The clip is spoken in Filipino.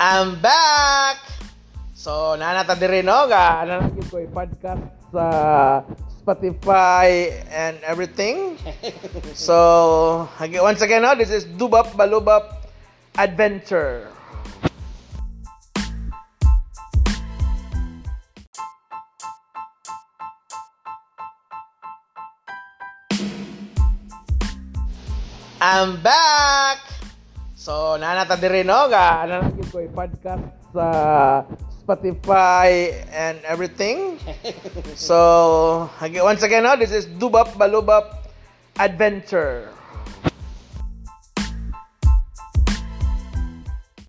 I'm back! So, nanata diri no ga ano na ko podcast sa Spotify and everything. So, once again no, this is Dubap Balubap Adventure. I'm back! So, nanata diri no ga ano na ko podcast sa Spotify and everything. So, once again no, this is Dubap Balubap Adventure.